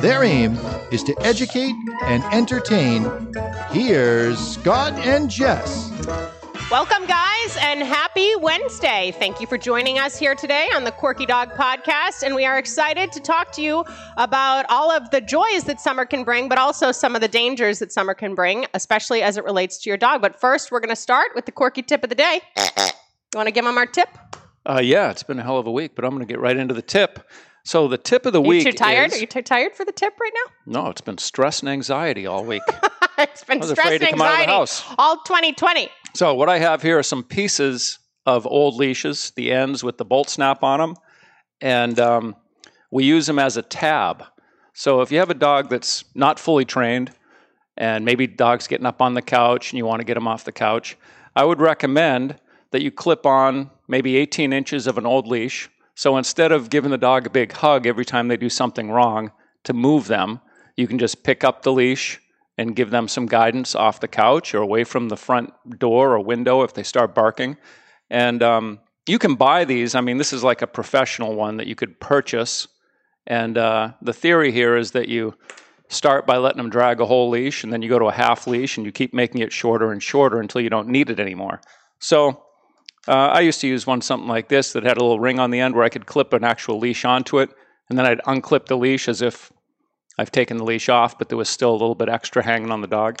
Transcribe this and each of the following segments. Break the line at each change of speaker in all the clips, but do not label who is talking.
Their aim is to educate and entertain. Here's Scott and Jess.
Welcome, guys, and happy Wednesday. Thank you for joining us here today on the Quirky Dog Podcast. And we are excited to talk to you about all of the joys that summer can bring, but also some of the dangers that summer can bring, especially as it relates to your dog. But first, we're going to start with the quirky tip of the day. You want to give them our tip?
Uh, yeah, it's been a hell of a week, but I'm going to get right into the tip. So the tip of the
Are you
week.
too tired?
is-
Are you too tired for the tip right now?
no, it's been stress and anxiety all week.
it's been stress and
to come out of the
anxiety all 2020.
so what I have here are some pieces of old leashes, the ends with the bolt snap on them, and um, we use them as a tab. So if you have a dog that's not fully trained, and maybe dog's getting up on the couch and you want to get them off the couch, I would recommend that you clip on maybe 18 inches of an old leash. So instead of giving the dog a big hug every time they do something wrong to move them, you can just pick up the leash and give them some guidance off the couch or away from the front door or window if they start barking. And um, you can buy these. I mean, this is like a professional one that you could purchase. And uh, the theory here is that you start by letting them drag a whole leash, and then you go to a half leash, and you keep making it shorter and shorter until you don't need it anymore. So uh, I used to use one something like this that had a little ring on the end where I could clip an actual leash onto it, and then I'd unclip the leash as if I've taken the leash off, but there was still a little bit extra hanging on the dog.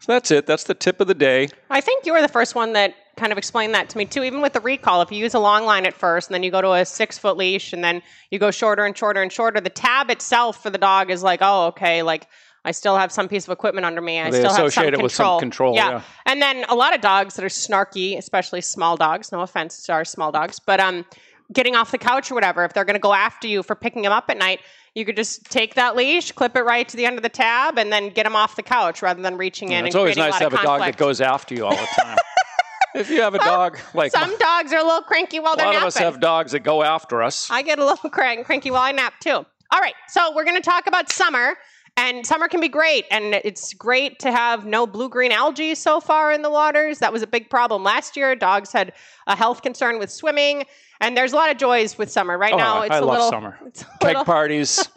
So that's it. That's the tip of the day.
I think you were the first one that kind of explained that to me too. Even with the recall, if you use a long line at first, and then you go to a six foot leash, and then you go shorter and shorter and shorter, the tab itself for the dog is like, oh, okay, like I still have some piece of equipment under me. I
They
still have some
it
control.
with some control, yeah.
and then a lot of dogs that are snarky, especially small dogs. No offense to our small dogs, but um, getting off the couch or whatever, if they're going to go after you for picking them up at night. You could just take that leash, clip it right to the end of the tab, and then get them off the couch rather than reaching in. And
get
it.
It's
always
nice
to
have a dog that goes after you all the time. if you have a dog like
Some dogs are a little cranky while they're
A
lot
of us have dogs that go after us.
I get a little crank, cranky while I nap too. All right, so we're going to talk about summer. And summer can be great, and it's great to have no blue green algae so far in the waters. That was a big problem last year. Dogs had a health concern with swimming, and there's a lot of joys with summer. Right
Oh,
now, it's
I
a
love
little
summer.
It's a
Keg
little,
parties,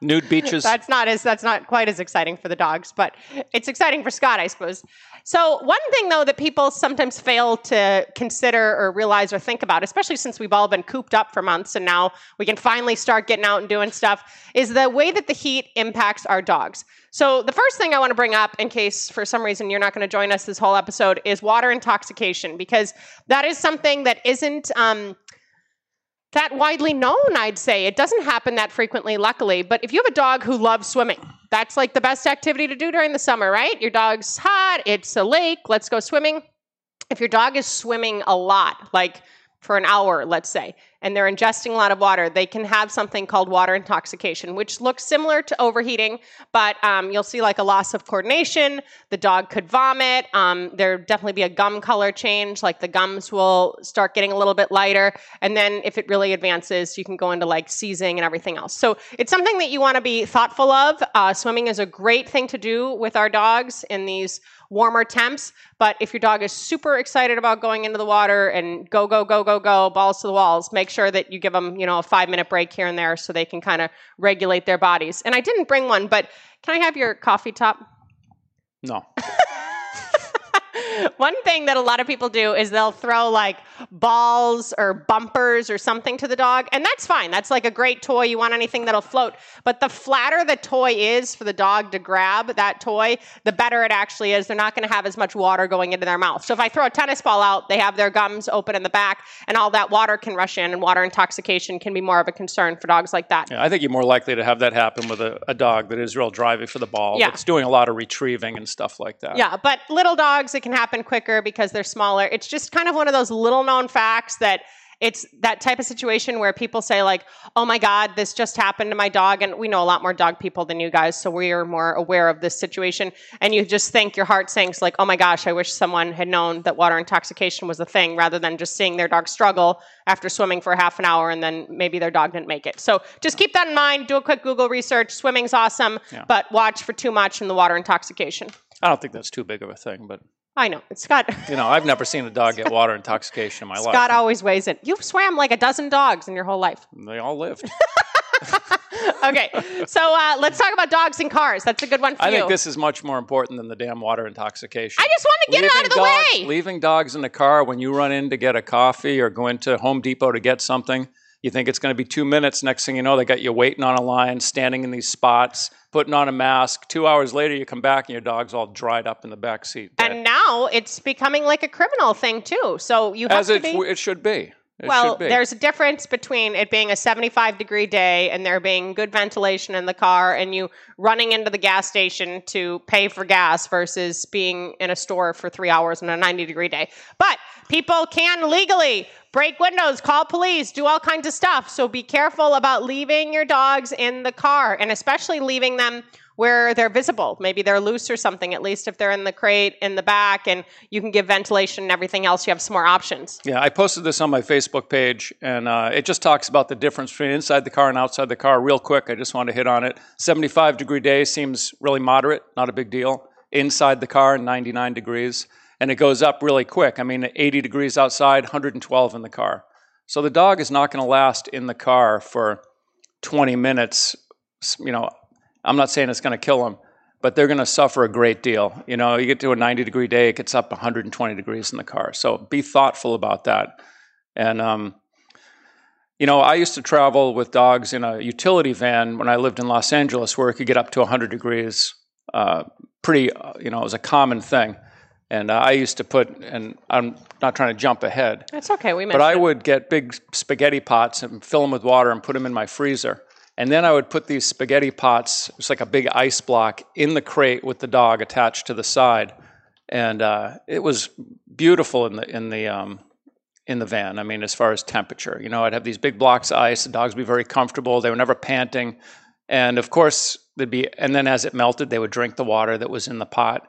nude beaches.
that's not as that's not quite as exciting for the dogs, but it's exciting for Scott, I suppose. So one thing though that people sometimes fail to consider or realize or think about, especially since we've all been cooped up for months and now we can finally start getting out and doing stuff, is the way that the heat impacts our dogs. So the first thing I want to bring up, in case for some reason you're not going to join us this whole episode, is water intoxication because that is something that isn't. Um, that widely known, I'd say. It doesn't happen that frequently, luckily. But if you have a dog who loves swimming, that's like the best activity to do during the summer, right? Your dog's hot, it's a lake, let's go swimming. If your dog is swimming a lot, like for an hour, let's say, and they're ingesting a lot of water, they can have something called water intoxication, which looks similar to overheating, but um, you'll see like a loss of coordination. The dog could vomit. Um, there definitely be a gum color change, like the gums will start getting a little bit lighter. And then if it really advances, you can go into like seizing and everything else. So it's something that you want to be thoughtful of. Uh, swimming is a great thing to do with our dogs in these warmer temps. But if your dog is super excited about going into the water and go, go, go, go, go, balls to the walls, make sure that you give them, you know, a five minute break here and there so they can kind of regulate their bodies. And I didn't bring one, but can I have your coffee top?
no.
One thing that a lot of people do is they'll throw like balls or bumpers or something to the dog, and that's fine. That's like a great toy. You want anything that'll float. But the flatter the toy is for the dog to grab that toy, the better it actually is. They're not going to have as much water going into their mouth. So if I throw a tennis ball out, they have their gums open in the back, and all that water can rush in, and water intoxication can be more of a concern for dogs like that.
Yeah, I think you're more likely to have that happen with a, a dog that is real driving for the ball.
Yeah.
That's doing a lot of retrieving and stuff like that.
Yeah, but little dogs, it can happen quicker because they're smaller. It's just kind of one of those little known facts that it's that type of situation where people say like, "Oh my god, this just happened to my dog." And we know a lot more dog people than you guys, so we are more aware of this situation. And you just think your heart sinks like, "Oh my gosh, I wish someone had known that water intoxication was a thing rather than just seeing their dog struggle after swimming for half an hour and then maybe their dog didn't make it." So just keep that in mind. Do a quick Google research. Swimming's awesome,
Yeah.
but watch for too much in the water intoxication.
I don't think that's too big of a thing, but
I know. It's Scott.
you know, I've never seen a dog get water intoxication in my life.
Scott always weighs it. You've swam like a dozen dogs in your whole life.
They all lived.
Okay, so uh, let's talk about dogs and cars. That's a good one for
I
you.
think this is much more important than the damn water intoxication.
I just want to get it out of the
dogs,
way.
Leaving dogs in the car when you run in to get a coffee or go into Home Depot to get something, you think it's going to be two minutes. Next thing you know, they got you waiting on a line, standing in these spots, putting on a mask. Two hours later, you come back and your dog's all dried up in the back seat.
And now it's becoming like a criminal thing too. So you have
As
to
it,
be.
it should be. It
well, there's a difference between it being a 75 degree day and there being good ventilation in the car and you running into the gas station to pay for gas versus being in a store for three hours on a 90 degree day. But people can legally break windows, call police, do all kinds of stuff. So be careful about leaving your dogs in the car and especially leaving them where they're visible. Maybe they're loose or something, at least if they're in the crate in the back and you can give ventilation and everything else, you have some more options.
Yeah, I posted this on my Facebook page, and uh, it just talks about the difference between inside the car and outside the car real quick. I just want to hit on it. 75 degree day seems really moderate, not a big deal. Inside the car, 99 degrees, and it goes up really quick. I mean, 80 degrees outside, 112 in the car. So the dog is not going to last in the car for 20 minutes. You know, I'm not saying it's going to kill them, but they're going to suffer a great deal. You know, you get to a 90 degree day, it gets up 120 degrees in the car. So be thoughtful about that. And, um, you know, I used to travel with dogs in a utility van when I lived in Los Angeles where it could get up to 100 degrees. Uh, pretty, uh, you know, it was a common thing. And I used to put, and I'm not trying to jump ahead,
That's okay. We
but I
it.
would get big spaghetti pots and fill them with water and put them in my freezer. And then I would put these spaghetti pots, it's like a big ice block, in the crate with the dog attached to the side. And uh, it was beautiful in the in the um, in the van. I mean, as far as temperature, you know, I'd have these big blocks of ice. The dogs would be very comfortable. They were never panting, and of course, there'd be. And then as it melted, they would drink the water that was in the pot.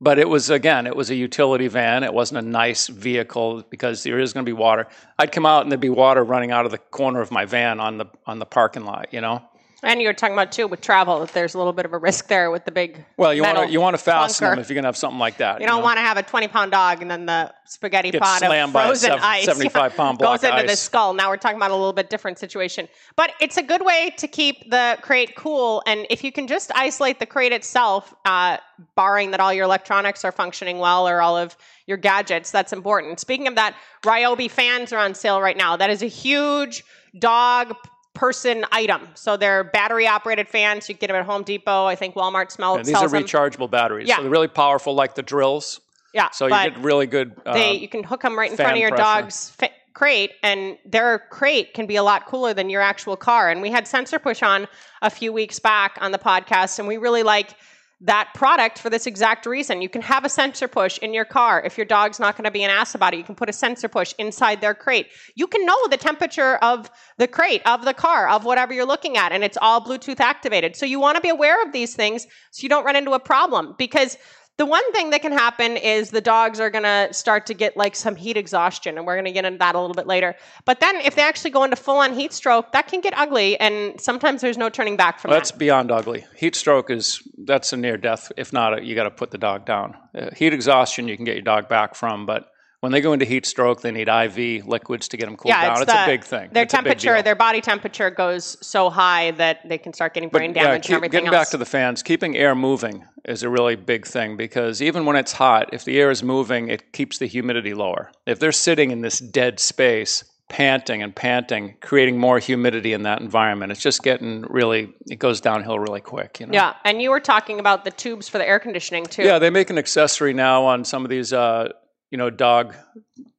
But it was again, it was a utility van. It wasn't a nice vehicle because there is going to be water. I'd come out and there'd be water running out of the corner of my van on the on the parking lot. You know.
And you were talking about too with travel that there's a little bit of a risk there with the big.
Well, you want to you want to fasten
clunker.
them if you're going to have something like that.
You don't
know?
want to have a 20 pound dog and then the spaghetti pot of
slammed by a
frozen
sev-
ice
75 pound block
goes into the skull. Now we're talking about a little bit different situation, but it's a good way to keep the crate cool. And if you can just isolate the crate itself, uh, barring that all your electronics are functioning well or all of your gadgets, that's important. Speaking of that, Ryobi fans are on sale right now. That is a huge dog person item. So they're battery operated fans. You can get them at Home Depot. I think Walmart smell,
Yeah, these are
sells them.
rechargeable batteries.
Yeah.
So they're really powerful, like the drills.
Yeah,
So you get really good. Uh,
they you can hook them right in front of your
pressure.
dog's fa- crate and their crate can be a lot cooler than your actual car and we had SensorPush on a few weeks back on the podcast and we really like that product for this exact reason. You can have a SensorPush in your car. If your dog's not going to be an ass about it you can put a SensorPush inside their crate. You can know the temperature of the crate of the car of whatever you're looking at and it's all bluetooth activated. So you want to be aware of these things so you don't run into a problem because the one thing that can happen is the dogs are going to start to get like some heat exhaustion, and we're going to get into that a little bit later. But then if they actually go into full on heat stroke, that can get ugly, and sometimes there's no turning back from
Well, that's
that.
beyond ugly. Heat stroke is that's a near death. If not, you got to put the dog down. Uh, heat exhaustion you can get your dog back from, but when they go into heat stroke, they need IV liquids to get them cooled
Yeah,
down.
it's,
It's,
the,
a big thing.
Their
It's
temperature, their body temperature goes so high that they can start getting
But,
brain
yeah,
damage
keep-
and everything
getting
else.
back to the fans, keeping air moving is a really big thing because even when it's hot, if the air is moving, it keeps the humidity lower. If they're sitting in this dead space, panting and panting, creating more humidity in that environment, it's just getting really, it goes downhill really quick. You know?
yeah, and you were talking about the tubes for the air conditioning too.
Yeah, they make an accessory now on some of these, uh, you know, dog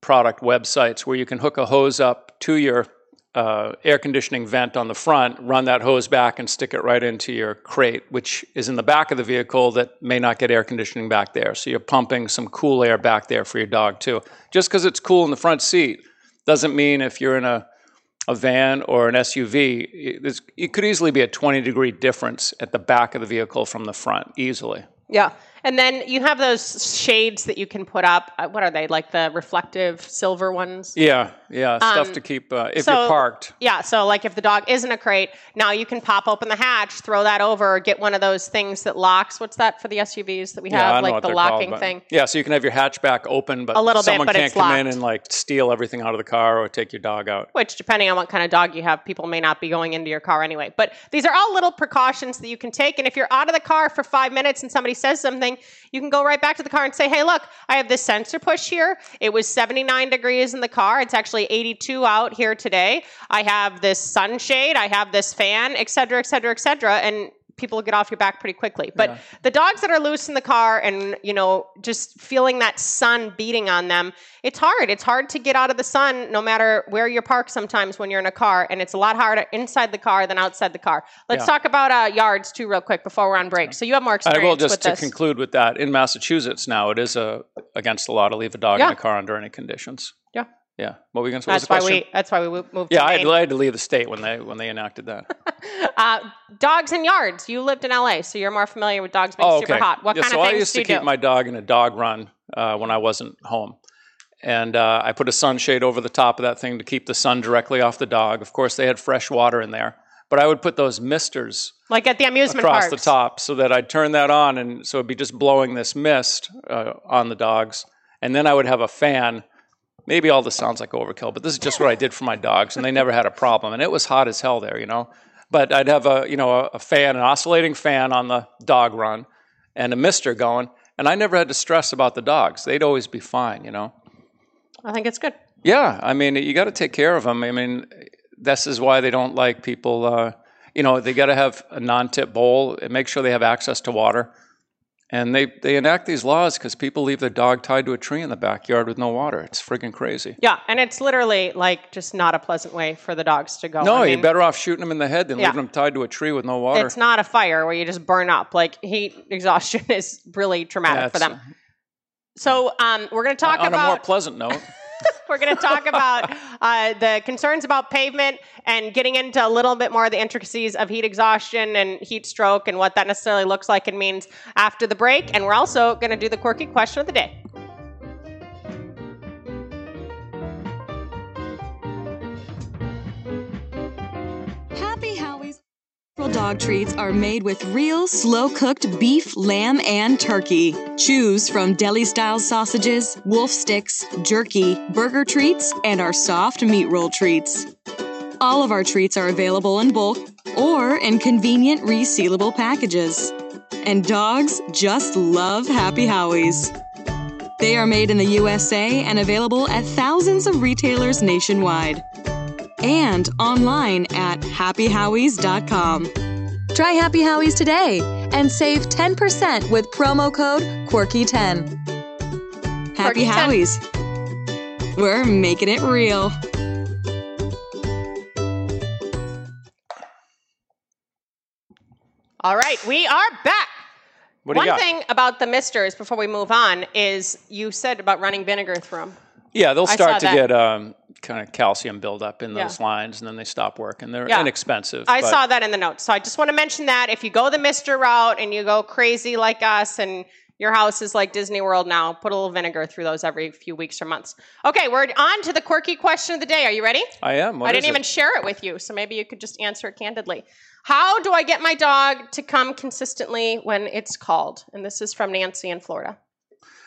product websites where you can hook a hose up to your uh, air conditioning vent on the front, run that hose back, and stick it right into your crate, which is in the back of the vehicle that may not get air conditioning back there. So you're pumping some cool air back there for your dog too. Just because it's cool in the front seat Doesn't mean if you're in a a van or an SUV, it, it could easily be a 20 degree difference at the back of the vehicle from the front, easily.
Yeah. And then you have those shades that you can put up. Uh, What are they? Like the reflective silver ones?
Yeah, yeah, stuff
Um,
to keep uh, if
so-
you're parked.
Yeah, so like if the dog isn't a crate, now you can pop open the hatch, throw that over, get one of those things that locks. What's that for the SUVs that we
Yeah, I
have? like the locking
called,
thing.
Yeah, so you can have your hatchback open, but
A little bit,
someone
but
can't come in and like steal everything out of the car or take your dog out.
Which, depending on what kind of dog you have, people may not be going into your car anyway. But these are all little precautions that you can take. And if you're out of the car for five minutes and somebody says something, you can go right back to the car and say, hey, look, I have this SensorPush here. It was 79 degrees in the car. It's actually 82 out here today. I have this sunshade. I have this fan, et cetera, et cetera, et cetera. And people get off your back pretty quickly. But
Yeah.
the dogs that are loose in the car and, you know, just feeling that sun beating on them, it's hard. It's hard to get out of the sun no matter where you're parked sometimes when you're in a car. And it's a lot harder inside the car than outside the car. Let's
Yeah.
talk about uh, yards too, real quick, before we're on break. So you have more experience.
I will just to
this.
conclude with that. In Massachusetts now, it is a against the law to leave a dog
Yeah.
in a car under any conditions.
Yeah.
Yeah. What were we going to say?
That's why
question?
we. That's why we moved.
Yeah,
to
I had, I had to leave the state when they when they enacted that.
Uh, dogs and yards. You lived in LA, so you're more familiar with dogs being
oh,
super hot. What
yeah,
kind
so
of
I
things
used to
you to
keep
do?
my dog in a dog run uh, when I wasn't home, and uh, I put a sunshade over the top of that thing to keep the sun directly off the dog. Of course, they had fresh water in there, but I would put those misters
like at the amusement
across
parks.
the top so that I'd turn that on, and so it'd be just blowing this mist uh, on the dogs, and then I would have a fan. Maybe all this sounds like overkill, but this is just what I did for my dogs, and they never had a problem. And it was hot as hell there, you know. But I'd have a you know a, a fan, an oscillating fan on the dog run, and a mister going, and I never had to stress about the dogs. They'd always be fine, you know.
I think it's good.
Yeah, I mean, you got to take care of them. I mean, this is why they don't like people. Uh, you know, they got to have a non-tip bowl and make sure they have access to water. And they they enact these laws because people leave their dog tied to a tree in the backyard with no water. It's friggin' crazy.
Yeah, and it's literally like just not a pleasant way for the dogs to go.
No,
I
you're better off shooting them in the head than
Yeah.
leaving them tied to a tree with no water.
It's not a fire where you just burn up. Like heat exhaustion is really traumatic
Yeah,
for them. So um, we're going to talk
on a more pleasant note.
we're going to talk about uh, the concerns about pavement and getting into a little bit more of the intricacies of heat exhaustion and heat stroke and what that necessarily looks like and means after the break. And we're also going to do the quirky question of the day.
Dog treats are made with real slow cooked beef, lamb, and turkey. Choose from deli style sausages, wolf sticks, jerky, burger treats, and our soft meat roll treats. All of our treats are available in bulk or in convenient resealable packages. And dogs just love Happy Howie's. They are made in the USA and available at thousands of retailers nationwide and online at happyhowies.com.
Try Happy Howie's today and save 10% with promo code Quirky10.
Happy
Quirky 10.
Howies. We're making it real.
All right, we are back.
What do
One
you got?
thing about the misters before we move on is you said about running vinegar through them.
Yeah, they'll
I
start to
that.
get um, kind of calcium buildup in
Yeah.
those lines, and then they stop working. They're
Yeah.
inexpensive.
I
but-
saw that in the notes. So I just want to mention that if you go the Mister route and you go crazy like us and your house is like Disney World now, put a little vinegar through those every few weeks or months. Okay, we're on to the quirky question of the day. Are you ready?
I am. What
I didn't even
it?
share it with you, so maybe you could just answer it candidly. How do I get my dog to come consistently when it's called? And this is from Nancy in Florida.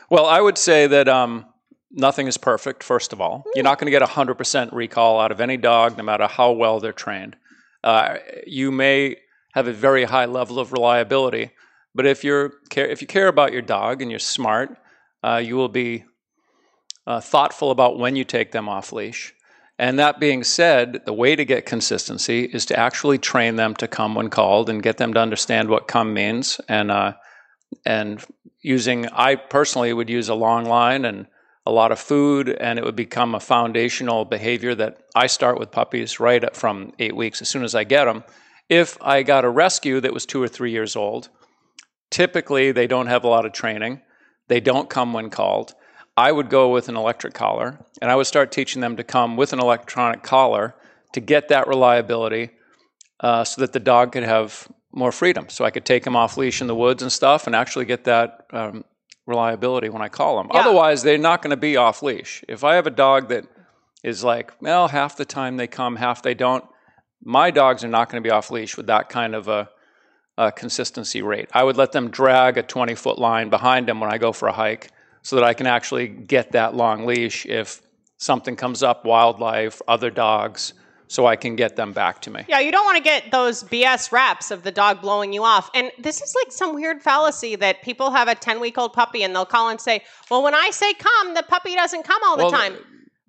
Well, I would say that um, nothing is perfect, first of all. You're not going to get 100% recall out of any dog, no matter how well they're trained. Uh, you may have a very high level of reliability, but if, you're, if you care about your dog and you're smart, uh, you will be uh, thoughtful about when you take them off leash. And that being said, the way to get consistency is to actually train them to come when called and get them to understand what come means. And uh, and using, I personally would use a long line and a lot of food, and it would become a foundational behavior that I start with puppies right from eight weeks as soon as I get them. If I got a rescue that was two or three years old, typically they don't have a lot of training. They don't come when called. I would go with an electric collar, and I would start teaching them to come with an electronic collar to get that reliability, uh, so that the dog could have more freedom. So I could take him off leash in the woods and stuff, and actually get that um, reliability when I call them.
Yeah.
Otherwise, they're not going to be off leash. If I have a dog that is like, well, half the time they come, half they don't. My dogs are not going to be off leash with that kind of a, a consistency rate. I would let them drag a 20 foot line behind them when I go for a hike so that I can actually get that long leash if something comes up, wildlife, other dogs, so I can get them back to me.
Yeah, you don't want to get those BS raps of the dog blowing you off. And this is like some weird fallacy that people have a 10 week old puppy and they'll call and say, well, when I say come, the puppy doesn't come all the
Well,
time.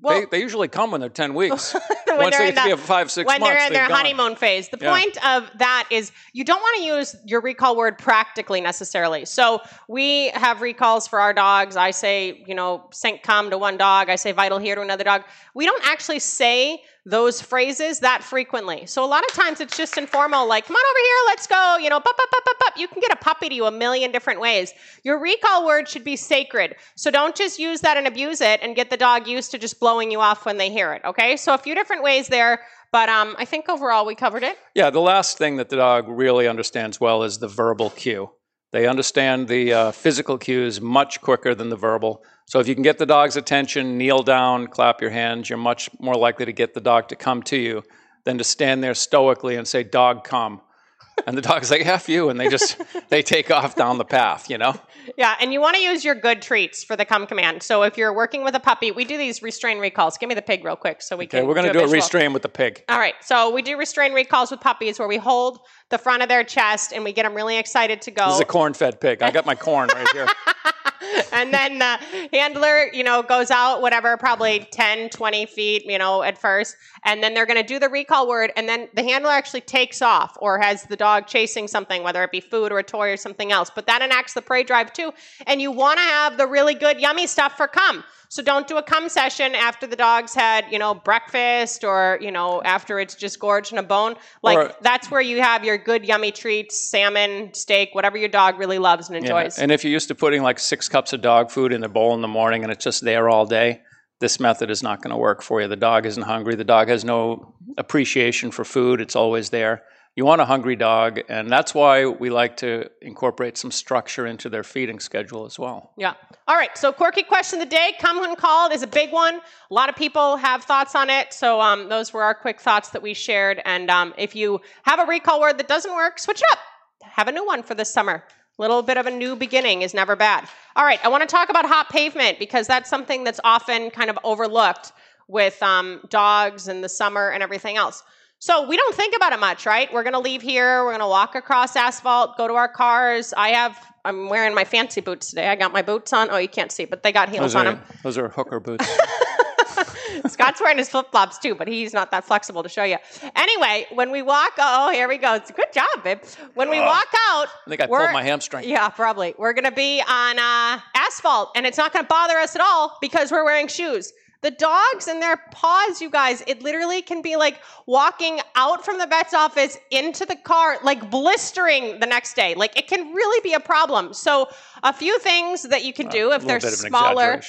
they, they usually come when they're 10 weeks.
when
Once
they're
they get to
the-
be five, six
when
months,
they're in their
gone.
honeymoon phase. The
Yeah.
point of that is you don't want to use your recall word practically necessarily. So we have recalls for our dogs. I say, you know, sync come to one dog. I say vital here to another dog. We don't actually say those phrases that frequently. So a lot of times it's just informal, like, come on over here, let's go, you know, bup, bup, bup, bup, bup. You can get a puppy to you a million different ways. Your recall word should be sacred. So don't just use that and abuse it and get the dog used to just blowing you off when they hear it. Okay. So a few different ways there, but um, I think overall we covered it.
Yeah, the last thing that the dog really understands well is the verbal cue. They understand the uh, physical cues much quicker than the verbal. So if you can get the dog's attention, kneel down, clap your hands, you're much more likely to get the dog to come to you than to stand there stoically and say, "Dog, come." And the dog's like, "F you," and they just they take off down the path. You know.
Yeah, and you want to use your good treats for the come command. So if you're working with a puppy, we do these restrain recalls. Give me the pig real quick so we
Okay,
can.
we're going to do a
visual.
restrain with the pig.
All right, so we do restrain recalls with puppies where we hold the front of their chest and we get them really excited to go.
This is a corn-fed pig. I got my corn right here.
and then the handler, you know, goes out, whatever, probably 10, 20 feet, you know, at first. And then they're going to do the recall word. And then the handler actually takes off or has the dog chasing something, whether it be food or a toy or something else. But that enacts the prey drive too. And you want to have the really good, yummy stuff for come. So don't do a come session after the dog's had, you know, breakfast or, you know, after it's just gorged on a bone. Like
Or-
that's where you have your good, yummy treats, salmon, steak, whatever your dog really loves and
Yeah,
enjoys.
And if you're used to putting like six cups of dog food in the bowl in the morning and it's just there all day, this method is not going to work for you. The dog isn't hungry. The dog has no appreciation for food. It's always there. You want a hungry dog, and that's why we like to incorporate some structure into their feeding schedule as well.
Yeah. All right. So, quirky question of the day, come when called, is a big one. A lot of people have thoughts on it. So, um, those were our quick thoughts that we shared. And um, if you have a recall word that doesn't work, switch it up. Have a new one for this summer. Little bit of a new beginning is never bad. All right. I want to talk about hot pavement because that's something that's often kind of overlooked with um, dogs and the summer and everything else. So we don't think about it much, right? We're going to leave here. We're going to walk across asphalt, go to our cars. I have, I'm wearing my fancy boots today. I got my boots on. Oh, you can't see, but they got heels
Those
on
are,
them.
those are hooker boots.
Scott's wearing his flip flops too, but he's not that flexible to show you. Anyway, when we walk, oh, here we go. It's a good job, babe. When we walk out,
I think I pulled my hamstring.
Yeah, probably. We're going to be on uh, asphalt, and it's not going to bother us at all because we're wearing shoes. The dogs and their paws, you guys, it literally can be like walking out from the vet's office into the car, like blistering the next day. Like it can really be a problem. So, a few things that you can uh,
do
if they're
bit of an
smaller.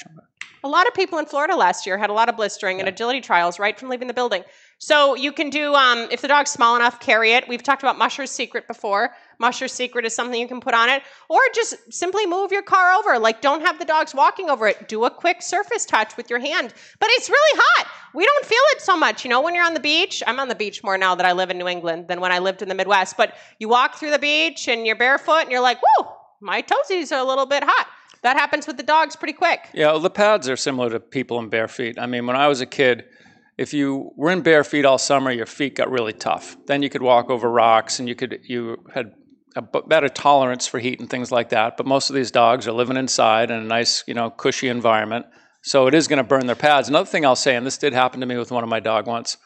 A lot of people in Florida last year had a lot of blistering and agility trials right from leaving the building. So you can do, um, if the dog's small enough, carry it. We've talked about Musher's Secret before. Musher's Secret is something you can put on it, or just simply move your car over. Like, don't have the dogs walking over it. Do a quick surface touch with your hand. But it's really hot. We don't feel it so much. You know, when you're on the beach, I'm on the beach more now that I live in New England than when I lived in the Midwest. But you walk through the beach and you're barefoot and you're like, whoa, my toesies are a little bit hot. That happens with the dogs pretty quick.
Yeah, well, the pads are similar to people in bare feet. I mean, when I was a kid, if you were in bare feet all summer, your feet got really tough. Then you could walk over rocks, and you could you had a better tolerance for heat and things like that. But most of these dogs are living inside in a nice, you know, cushy environment, so it is going to burn their pads. Another thing I'll say, and this did happen to me with one of my dog once,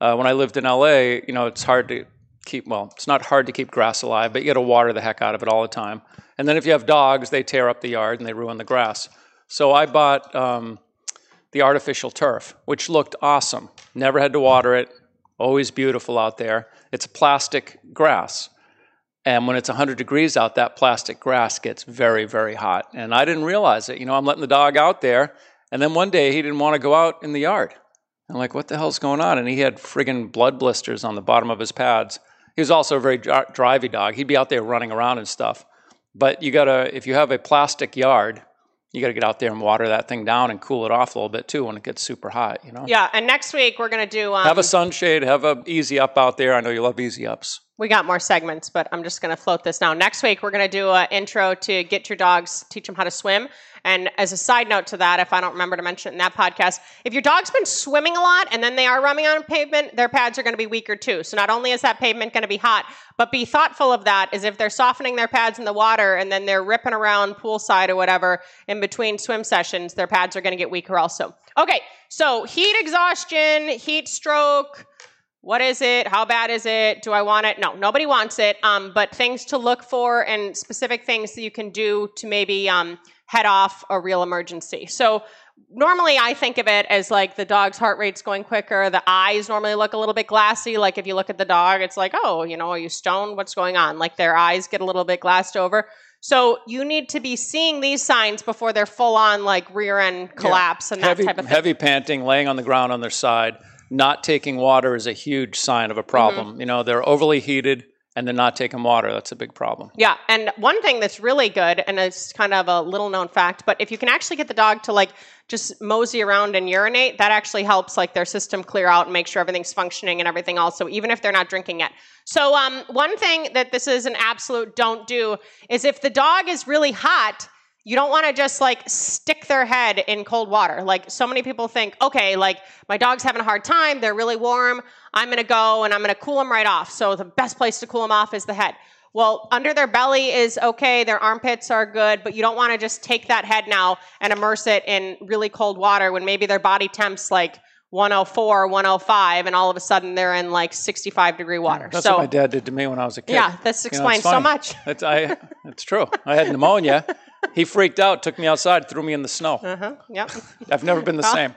uh, when I lived in LA. You know, it's hard to keep well, it's not hard to keep grass alive, but you got to water the heck out of it all the time. And then if you have dogs, they tear up the yard and they ruin the grass. So I bought um, the artificial turf, which looked awesome. Never had to water it. Always beautiful out there. It's plastic grass. And when it's 100 degrees out, that plastic grass gets very, very hot. And I didn't realize it. You know, I'm letting the dog out there, And then one day he didn't want to go out in the yard. I'm like, what the hell's going on? And he had friggin' blood blisters on the bottom of his pads. He was also a very dri- drivey dog. He'd be out there running around and stuff. But you gotta, if you have a plastic yard, you gotta get out there and water that thing down and cool it off a little bit too when it gets super hot. You know.
Yeah, and next week we're gonna do. Um,
Have a sunshade. Have a easy up out there. I know you love easy ups.
we got more segments, but I'm just going to float this now. Next week, we're going to do an intro to get your dogs, teach them how to swim. And as a side note to that, if I don't remember to mention it in that podcast, if your dog's been swimming a lot and then they are running on pavement, their pads are going to be weaker too. So not only is that pavement going to be hot, but be thoughtful of that is if they're softening their pads in the water and then they're ripping around poolside or whatever in between swim sessions, their pads are going to get weaker also. Okay, so heat exhaustion, heat stroke, what is it? How bad is it? Do I want it? No, nobody wants it. Um, but things to look for and specific things that you can do to maybe um, head off a real emergency. So normally I think of it as like the dog's heart rate's going quicker. The eyes normally look a little bit glassy. Like if you look at the dog, it's like, oh, you know, are you stoned? What's going on? Like their eyes get a little bit glassed over. So you need to be seeing these signs before they're full on like rear end collapse and that
heavy,
type of thing.
heavy panting, laying on the ground on their side, not taking water is a huge sign of a problem.
Mm-hmm.
You know, they're overly heated and they're not taking water. That's a big problem.
Yeah, and one thing that's really good, and it's kind of a little known fact, but if you can actually get the dog to like just mosey around and urinate, that actually helps like their system clear out and make sure everything's functioning and everything also, even if they're not drinking yet. So, um, one thing that this is an absolute don't do is if the dog is really hot, you don't want to just like stick their head in cold water. Like so many people think, okay, like my dog's having a hard time, they're really warm, I'm going to go and I'm going to cool them right off. So the best place to cool them off is the head. Well, under their belly is okay, their armpits are good, but you don't want to just take that head now and immerse it in really cold water when maybe their body temp's like 104, 105, and all of a sudden they're in like 65 degree water.
That's
so
what my dad did to me when I was a kid.
Yeah, this
You know,
explains so much.
It's, I, it's true. I had pneumonia. He freaked out, took me outside, threw me in the snow.
uh-huh, yep.
I've never been the same.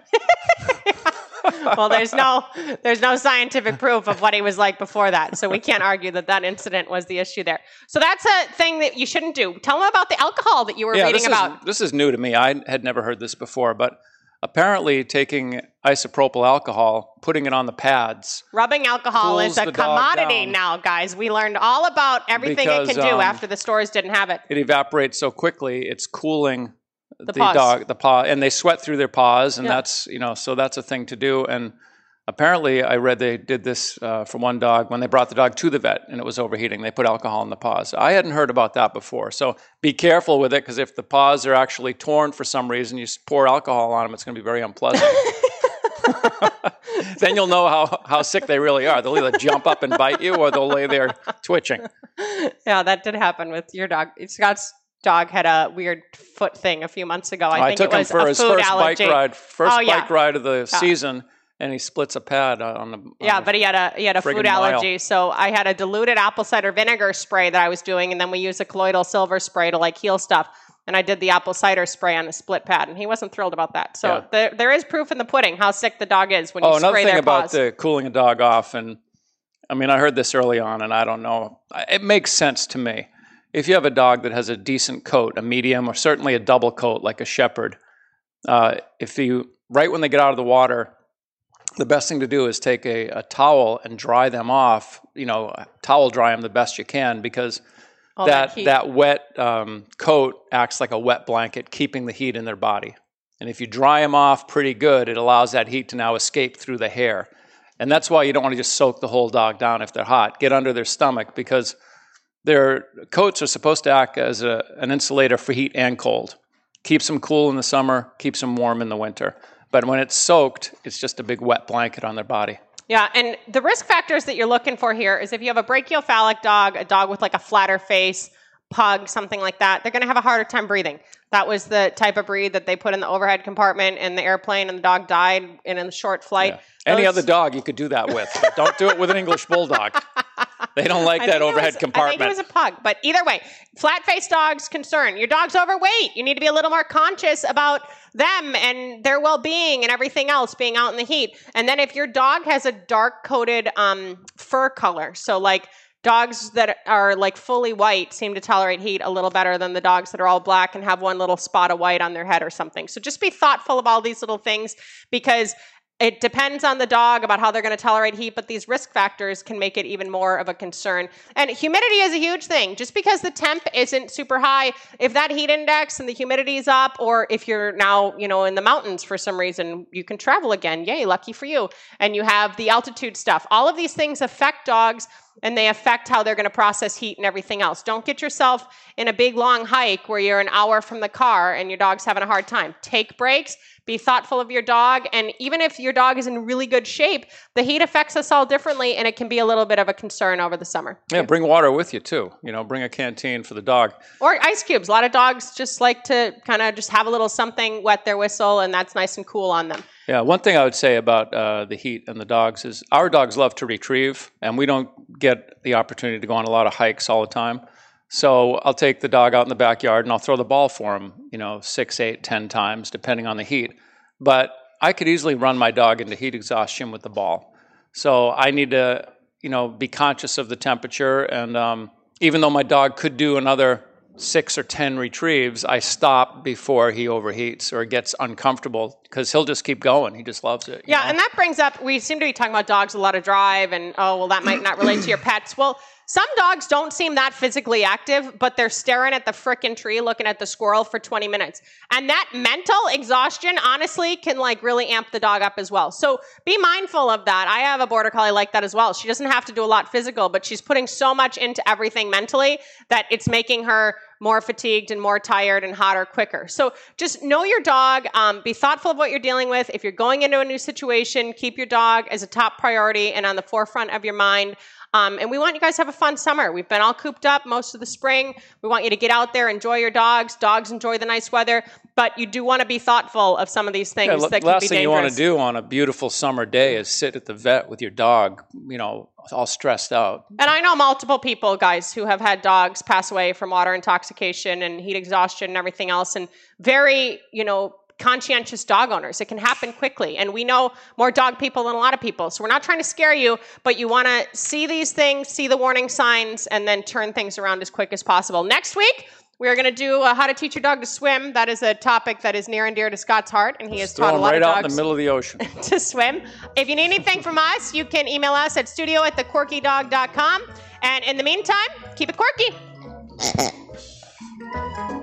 well, there's no there's no scientific proof of what he was like before that, so we can't argue that that incident was the issue there. So that's a thing that you shouldn't do. Tell them about the alcohol that you were
yeah,
reading
this
about.
is this is new to me. I had never heard this before, but apparently taking isopropyl alcohol, putting it on the pads,
Rubbing alcohol is a commodity now, guys. We learned all about everything it can do
um,
after the stores didn't have it.
it evaporates so quickly. It's cooling the,
paws.
dog, the paw, and they sweat through their paws, and
Yeah.
that's you know, so that's a thing to do. And apparently, I read they did this uh, for one dog when they brought the dog to the vet, and it was overheating. They put alcohol in the paws. I hadn't heard about that before, so be careful with it because if the paws are actually torn for some reason, you pour alcohol on them, it's going to be very unpleasant. then you'll know how, how sick they really are. They'll either jump up and bite you, or they'll lay there twitching.
Yeah, that did happen with your dog. Scott's dog had a weird foot thing a few months ago. I,
I,
think
took
it
him
was
for
a
his
food
first
allergy.
bike ride, first
Oh, yeah.
bike ride of the season, and he splits a pad on the. on
Yeah,
the-
but he had a he had a food
mile.
allergy, so I had a diluted apple cider vinegar spray that I was doing, and then we used a colloidal silver spray to like heal stuff. And I did the apple cider spray on a split pad, and he wasn't thrilled about that. So
Yeah.
there, there is proof in the pudding how sick the dog is when you
Oh, another
spray
thing
their
about
paws.
the cooling a dog off, and I mean, I heard this early on, and I don't know. It makes sense to me. If you have a dog that has a decent coat, a medium, or certainly a double coat, like a shepherd, uh, if you right when they get out of the water, the best thing to do is take a, a towel and dry them off. You know, towel dry them the best you can because
All
that
heat.
that wet um, coat acts like a wet blanket, keeping the heat in their body. And if you dry them off pretty good, it allows that heat to now escape through the hair. And that's why you don't want to just soak the whole dog down if they're hot. Get under their stomach because their coats are supposed to act as a, an insulator for heat and cold. Keeps them cool in the summer, keeps them warm in the winter. But when it's soaked, it's just a big wet blanket on their body.
Yeah, and the risk factors that you're looking for here is if you have a brachycephalic dog, a dog with like a flatter face, pug, something like that, they're going to have a harder time breathing. That was the type of breed that they put in the overhead compartment in the airplane, and the dog died in a short flight.
Any
Those-
other dog you could do that with. don't do it with an English bulldog. They don't like that overhead
was-
compartment.
I think it was a pug, but either way, flat-faced dogs concern. Your dog's overweight. You need to be a little more conscious about them and their well-being and everything else being out in the heat. And then if your dog has a dark-coated um, fur color, so like dogs that are like fully white seem to tolerate heat a little better than the dogs that are all black and have one little spot of white on their head or something. So just be thoughtful of all these little things because it depends on the dog about how they're going to tolerate heat, but these risk factors can make it even more of a concern. And humidity is a huge thing. Just because the temp isn't super high, if that heat index and the humidity is up, or if you're now, you know, in the mountains for some reason, you can travel again. Yay, lucky for you. And you have the altitude stuff. All of these things affect dogs and they affect how they're going to process heat and everything else. Don't get yourself in a big long hike where you're an hour from the car and your dog's having a hard time. Take breaks be thoughtful of your dog. And even if your dog is in really good shape, the heat affects us all differently and it can be a little bit of a concern over the summer.
Yeah, bring water with you too. You know, bring a canteen for the dog.
Or ice cubes. A lot of dogs just like to kind of just have a little something, wet their whistle, and that's nice and cool on them.
Yeah, one thing I would say about uh, the heat and the dogs is our dogs love to retrieve, and we don't get the opportunity to go on a lot of hikes all the time. So I'll take the dog out in the backyard and I'll throw the ball for him, you know, six, eight, ten times, depending on the heat. But I could easily run my dog into heat exhaustion with the ball. So I need to, you know, be conscious of the temperature. And um, even though my dog could do another six or ten retrieves, I stop before he overheats or gets uncomfortable because he'll just keep going. He just loves it.
Yeah,
know?
and that brings up we seem to be talking about dogs a lot of drive, and oh well, that might not relate to your pets. Well, some dogs don't seem that physically active, but they're staring at the frickin' tree looking at the squirrel for 20 minutes. And that mental exhaustion, honestly, can like really amp the dog up as well. So be mindful of that. I have a border collie like that as well. She doesn't have to do a lot physical, but she's putting so much into everything mentally that it's making her more fatigued and more tired and hotter quicker. So just know your dog. Um, be thoughtful of what you're dealing with. If you're going into a new situation, keep your dog as a top priority and on the forefront of your mind. Um, and we want you guys to have a fun summer. We've been all cooped up most of the spring. We want you to get out there, enjoy your dogs. Dogs enjoy the nice weather, but you do want to be thoughtful of some of these things
yeah,
that can
last
be
thing
dangerous.
you want to do on a beautiful summer day is sit at the vet with your dog, you know, all stressed out.
And I know multiple people, guys, who have had dogs pass away from water intoxication and heat exhaustion and everything else, and very, you know, conscientious dog owners. It can happen quickly. And we know more dog people than a lot of people. So we're not trying to scare you, but you want to see these things, see the warning signs, and then turn things around as quick as possible. Next week, we are going to do uh, how to teach your dog to swim. That is a topic that is near and dear to Scott's heart, and he has
Throw
taught a
them
lot
right
of
out in the middle of the ocean.
to swim. If you need anything from us, you can email us at studio at thequirkydog.com. And in the meantime, keep it quirky.